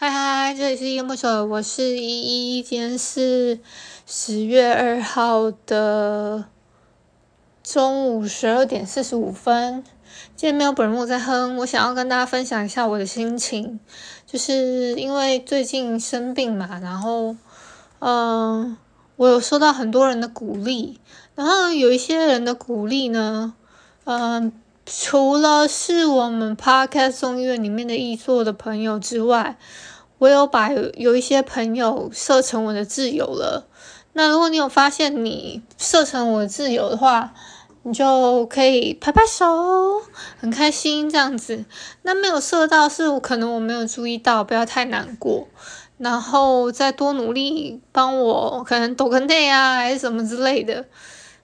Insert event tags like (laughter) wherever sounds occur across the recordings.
嗨嗨，这里是夜幕手，我是依依，今天是十月二号的中午十二点四十五分。今天没有本木在哼，我想要跟大家分享一下我的心情，就是因为最近生病嘛，然后嗯，我有收到很多人的鼓励，然后有一些人的鼓励呢，嗯，除了是我们 Podcast 众议院里面的议座的朋友之外。我有把有一些朋友设成我的挚友了。那如果你有发现你设成我的挚友的话，你就可以拍拍手，很开心这样子。那没有设到是可能我没有注意到，不要太难过。然后再多努力帮我，可能抖个内啊，还是什么之类的。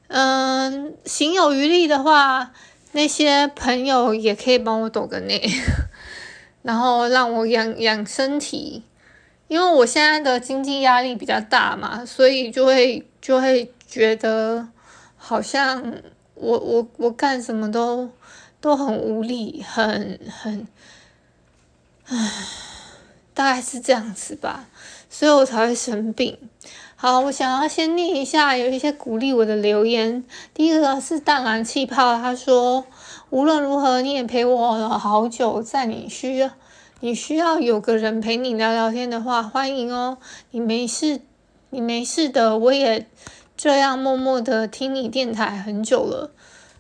嗯，行有余力的话，那些朋友也可以帮我抖个内。(laughs) 然后让我养养身体，因为我现在的经济压力比较大嘛，所以就会就会觉得好像我我我干什么都都很无力，很很，唉，大概是这样子吧，所以我才会生病。好，我想要先念一下有一些鼓励我的留言。第一个是淡蓝气泡，他说。无论如何，你也陪我了好久，在你需要你需要有个人陪你聊聊天的话，欢迎哦。你没事，你没事的，我也这样默默的听你电台很久了。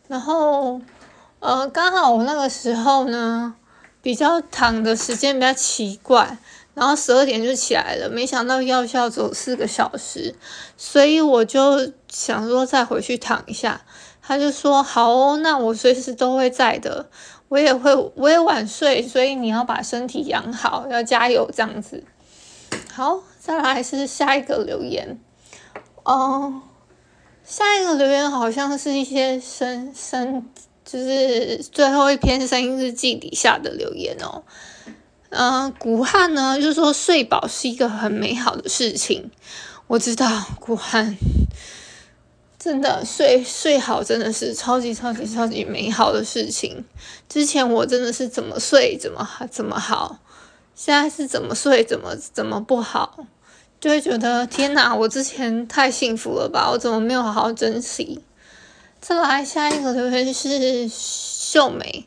然后，呃，刚好我那个时候呢，比较躺的时间比较奇怪，然后十二点就起来了，没想到药效走四个小时，所以我就想说再回去躺一下。他就说：“好哦，那我随时都会在的，我也会，我也晚睡，所以你要把身体养好，要加油这样子。”好，再来是下一个留言，哦，下一个留言好像是一些声声，就是最后一篇声音日记底下的留言哦。嗯、呃，古汉呢就是说睡饱是一个很美好的事情，我知道古汉。真的睡睡好真的是超级超级超级美好的事情。之前我真的是怎么睡怎么怎么好，现在是怎么睡怎么怎么不好，就会觉得天哪，我之前太幸福了吧，我怎么没有好好珍惜？再来下一个留言是秀美，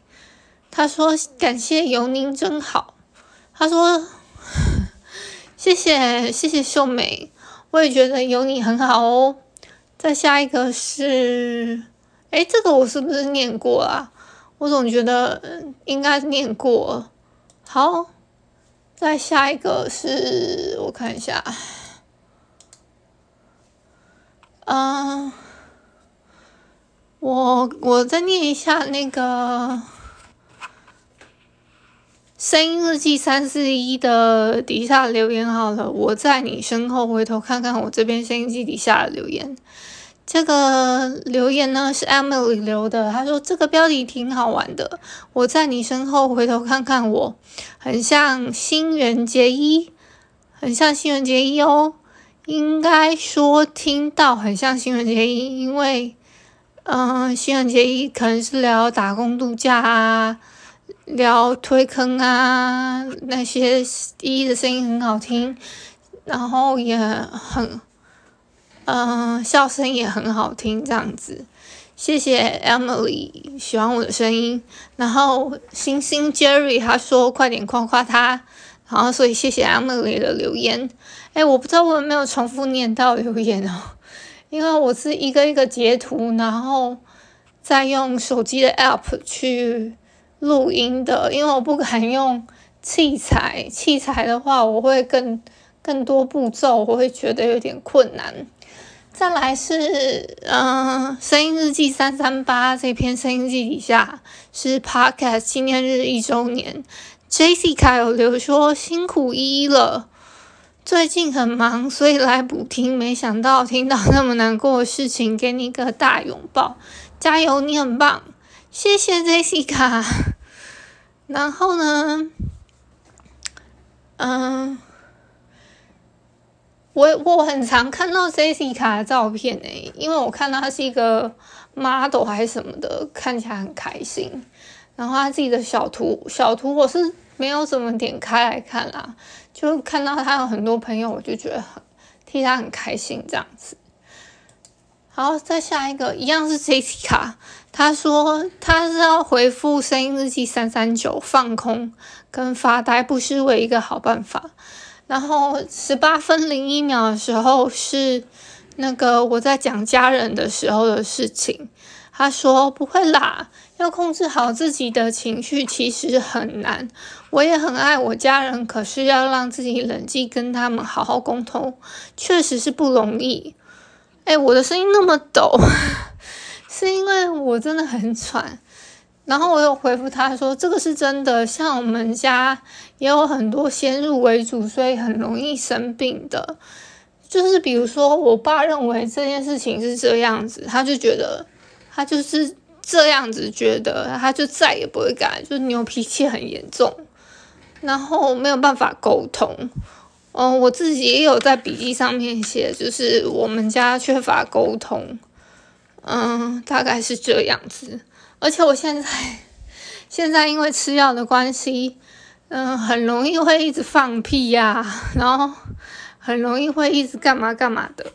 她说感谢有您真好，他说 (laughs) 谢谢谢谢秀美，我也觉得有你很好哦。再下一个是，哎，这个我是不是念过啊？我总觉得应该念过。好，再下一个是我看一下，嗯，我我再念一下那个声音日记三四一的底下留言好了。我在你身后回头看看我这边声音日记底下的留言。这个留言呢是 Emily 留的，她说这个标题挺好玩的。我在你身后回头看看我，很像新垣结衣，很像新垣结衣哦。应该说听到很像新垣结衣，因为嗯，新垣结衣可能是聊打工度假啊，聊推坑啊，那些依依的声音很好听，然后也很。嗯，笑声也很好听，这样子，谢谢 Emily 喜欢我的声音。然后星星 Jerry 他说快点夸夸他，然后所以谢谢 Emily 的留言。哎，我不知道我有没有重复念到留言哦，(laughs) 因为我是一个一个截图，然后再用手机的 App 去录音的，因为我不敢用器材，器材的话我会更更多步骤，我会觉得有点困难。再来是，嗯，声音日记三三八这篇声音日记底下是 Podcast 纪念日一周年，Jessica 有留说辛苦依依了，最近很忙，所以来补听，没想到听到那么难过的事情，给你一个大拥抱，加油，你很棒，谢谢 Jessica。然后呢，嗯。我我很常看到 Jessica 的照片诶，因为我看到她是一个 model 还是什么的，看起来很开心。然后她自己的小图小图，我是没有怎么点开来看啦，就看到他有很多朋友，我就觉得很替他很开心这样子。好，再下一个一样是 Jessica，他说他是要回复声音日记三三九，放空跟发呆不失为一个好办法。然后十八分零一秒的时候是那个我在讲家人的时候的事情。他说不会啦，要控制好自己的情绪其实很难。我也很爱我家人，可是要让自己冷静，跟他们好好沟通，确实是不容易。哎，我的声音那么抖，是因为我真的很喘。然后我有回复他说，这个是真的，像我们家也有很多先入为主，所以很容易生病的。就是比如说，我爸认为这件事情是这样子，他就觉得他就是这样子觉得，他就再也不会改，就是牛脾气很严重，然后没有办法沟通。嗯，我自己也有在笔记上面写，就是我们家缺乏沟通，嗯，大概是这样子。而且我现在，现在因为吃药的关系，嗯，很容易会一直放屁呀，然后很容易会一直干嘛干嘛的。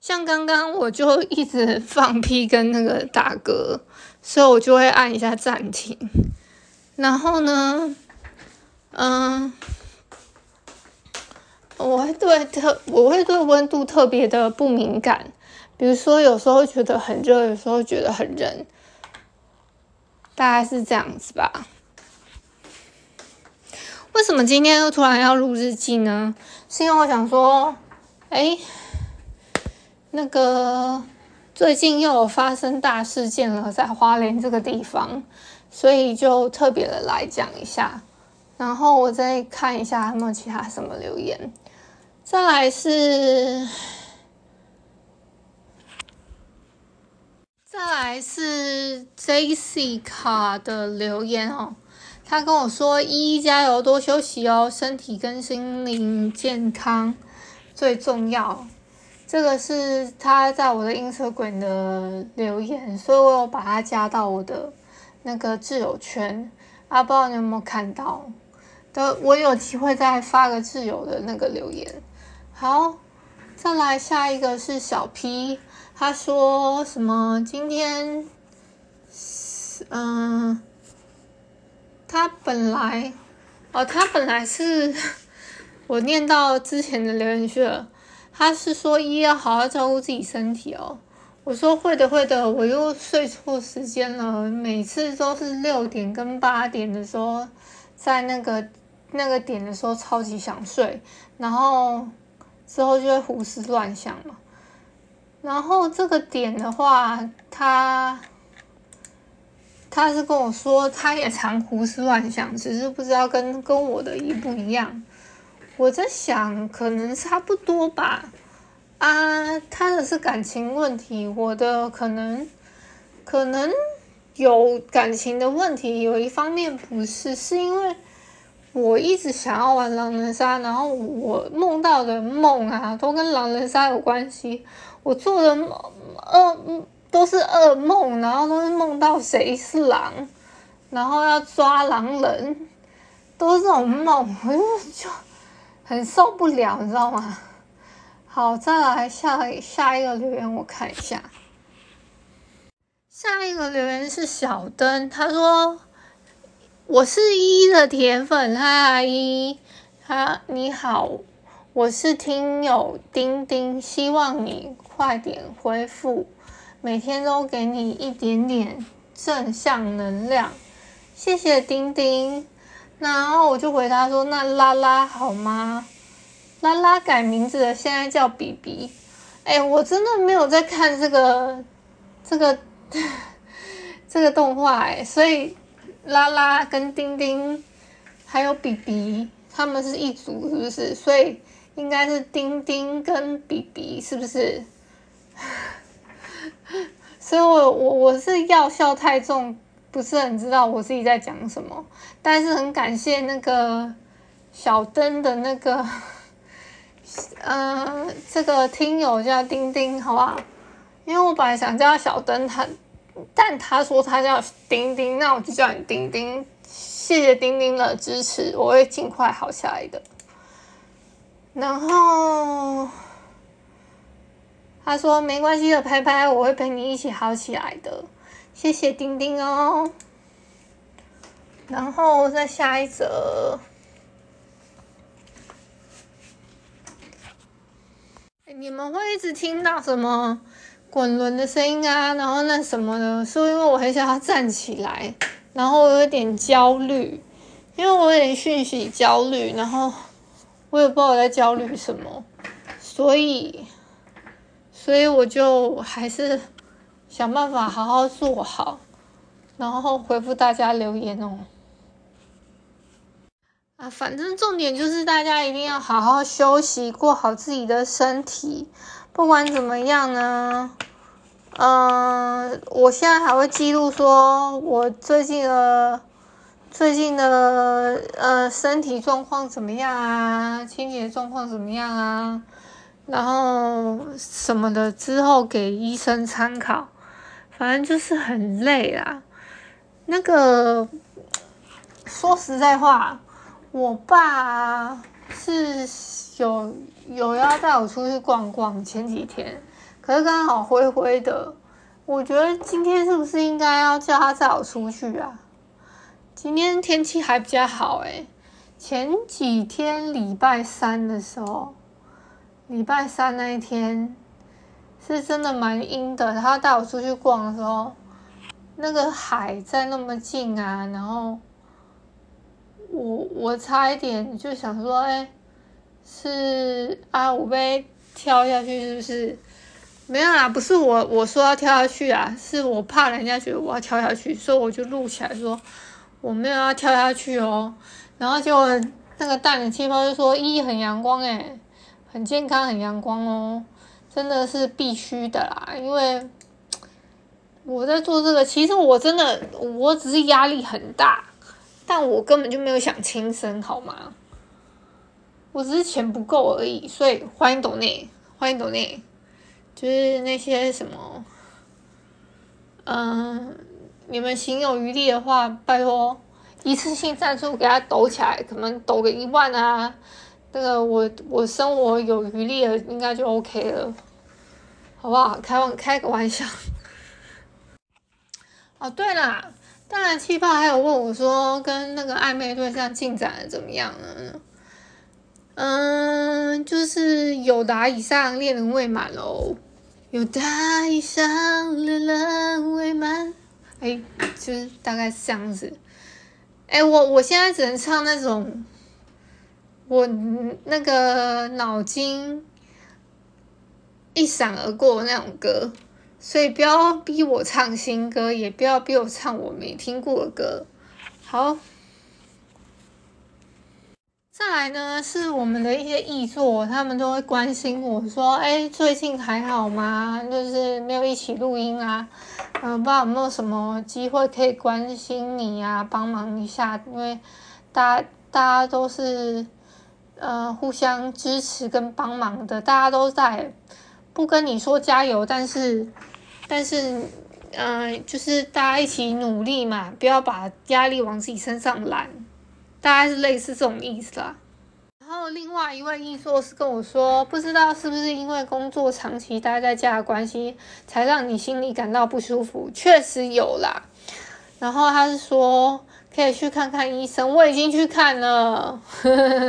像刚刚我就一直放屁跟那个打嗝，所以我就会按一下暂停。然后呢，嗯，我会对特，我会对温度特别的不敏感。比如说，有时候觉得很热，有时候觉得很冷，大概是这样子吧。为什么今天又突然要录日记呢？是因为我想说，哎，那个最近又有发生大事件了，在花莲这个地方，所以就特别的来讲一下。然后我再看一下有没有其他什么留言。再来是。再来是 Jessica 的留言哦，他跟我说：“依依加油，多休息哦，身体跟心灵健康最重要。”这个是他在我的 Instagram 的留言，所以我有把他加到我的那个挚友圈。啊，不知道你有没有看到？等我有机会再发个挚友的那个留言。好，再来下一个是小 P。他说什么？今天，嗯，他本来，哦，他本来是 (laughs) 我念到之前的留言去了。他是说一要好好照顾自己身体哦。我说会的，会的。我又睡错时间了，每次都是六点跟八点的时候，在那个那个点的时候超级想睡，然后之后就会胡思乱想嘛。然后这个点的话，他他是跟我说，他也常胡思乱想，只是不知道跟跟我的一不一样。我在想，可能差不多吧。啊，他的是感情问题，我的可能可能有感情的问题，有一方面不是，是因为我一直想要玩狼人杀，然后我梦到的梦啊，都跟狼人杀有关系。我做的噩都是噩梦，然后都是梦到谁是狼，然后要抓狼人，都是这种梦，我就就很受不了，你知道吗？好，再来下下一个留言，我看一下。下一个留言是小灯，他说：“我是依依的铁粉，嗨，依依，哈，你好。”我是听友丁丁，希望你快点恢复，每天都给你一点点正向能量，谢谢丁丁。然后我就回答说：“那拉拉好吗？拉拉改名字了，现在叫比比。”哎，我真的没有在看这个这个 (laughs) 这个动画哎，所以拉拉跟丁丁还有比比他们是一组，是不是？所以。应该是丁丁跟比比，是不是？(laughs) 所以我我我是药效太重，不是很知道我自己在讲什么。但是很感谢那个小灯的那个，嗯、(laughs) 呃，这个听友叫丁丁，好不好？因为我本来想叫小灯，他但他说他叫丁丁，那我就叫你丁丁，谢谢丁丁的支持，我会尽快好下来的。然后他说没关系的，拍拍，我会陪你一起好起来的。谢谢丁丁哦。然后再下一则，你们会一直听到什么滚轮的声音啊？然后那什么的，是因为我很想要站起来，然后我有点焦虑，因为我有点讯息焦虑，然后。我也不知道我在焦虑什么，所以，所以我就还是想办法好好做好，然后回复大家留言哦。啊，反正重点就是大家一定要好好休息，过好自己的身体。不管怎么样呢，嗯、呃，我现在还会记录说我最近的。最近的呃身体状况怎么样啊？清洁状况怎么样啊？然后什么的之后给医生参考，反正就是很累啦。那个说实在话，我爸是有有要带我出去逛逛，前几天，可是刚好灰灰的，我觉得今天是不是应该要叫他带我出去啊？今天天气还比较好诶，前几天礼拜三的时候，礼拜三那一天是真的蛮阴的。他带我出去逛的时候，那个海在那么近啊，然后我我差一点就想说，哎，是啊，我被跳下去是不是？没有啦，不是我我说要跳下去啊，是我怕人家觉得我要跳下去，所以我就录起来说。我没有要跳下去哦，然后就那个大冷气泡就说：“咦，很阳光诶，很健康，很阳光哦，真的是必须的啦。”因为我在做这个，其实我真的我只是压力很大，但我根本就没有想轻生，好吗？我只是钱不够而已，所以欢迎抖内，欢迎抖内，就是那些什么，嗯。你们行有余力的话，拜托一次性赞助给他抖起来，可能抖个一万啊，那个我我生活有余力了，应该就 OK 了，好不好？开玩开个玩笑。哦，对了，当然气泡还有问我说，跟那个暧昧对象进展怎么样了呢？嗯，就是友达以上恋人未满喽，友达以上恋人未满。哎，就是大概是这样子。哎，我我现在只能唱那种我那个脑筋一闪而过那种歌，所以不要逼我唱新歌，也不要逼我唱我没听过的歌。好。再来呢，是我们的一些译作，他们都会关心我说：“哎，最近还好吗？就是没有一起录音啊，嗯、不知道有没有什么机会可以关心你啊，帮忙一下，因为大家大家都是呃互相支持跟帮忙的，大家都在不跟你说加油，但是但是嗯、就是大家一起努力嘛，不要把压力往自己身上揽。”大概是类似这种意思啦。然后另外一位艺硕是跟我说，不知道是不是因为工作长期待在家的关系，才让你心里感到不舒服。确实有啦。然后他是说可以去看看医生，我已经去看了。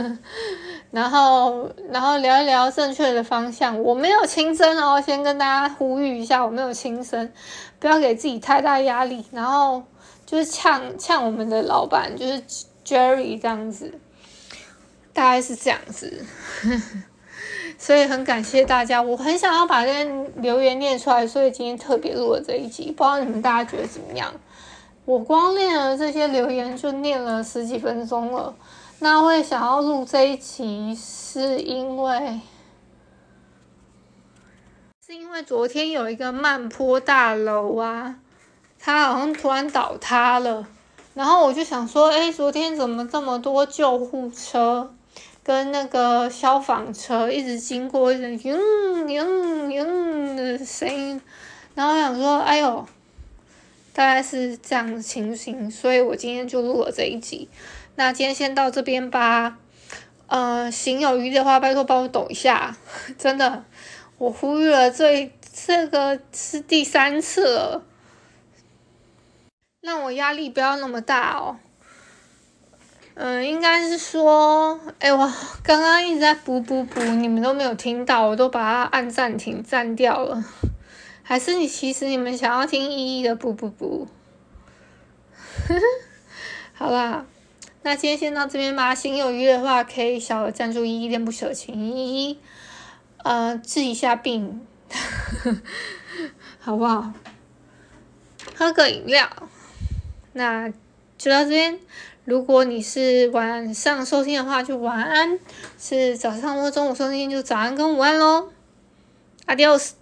(laughs) 然后然后聊一聊正确的方向。我没有轻生哦，先跟大家呼吁一下，我没有轻生，不要给自己太大压力。然后就是呛呛我们的老板，就是。Jerry 这样子，大概是这样子，(laughs) 所以很感谢大家。我很想要把这些留言念出来，所以今天特别录了这一集。不知道你们大家觉得怎么样？我光念了这些留言就念了十几分钟了。那会想要录这一集，是因为是因为昨天有一个慢坡大楼啊，它好像突然倒塌了。然后我就想说，哎，昨天怎么这么多救护车跟那个消防车一直经过，一直嘤嘤嘤的声音。然后我想说，哎呦，大概是这样的情形，所以我今天就录了这一集。那今天先到这边吧。呃，行有余的话，拜托帮我抖一下，(laughs) 真的，我呼吁了这这个是第三次了，让我压力不要那么大哦。嗯、应该是说，哎，我刚刚一直在补补补，你们都没有听到，我都把它按暂停暂掉了。还是你其实你们想要听依依的补补补？(laughs) 好啦。那今天先到这边吧。心有余的话，可以小额赞助依依恋不舍，请依依呃治一下病，(laughs) 好不好？喝个饮料。那就到这边。如果你是晚上收听的话，就晚安；是早上或中午收听，就早安跟午安喽。Adios。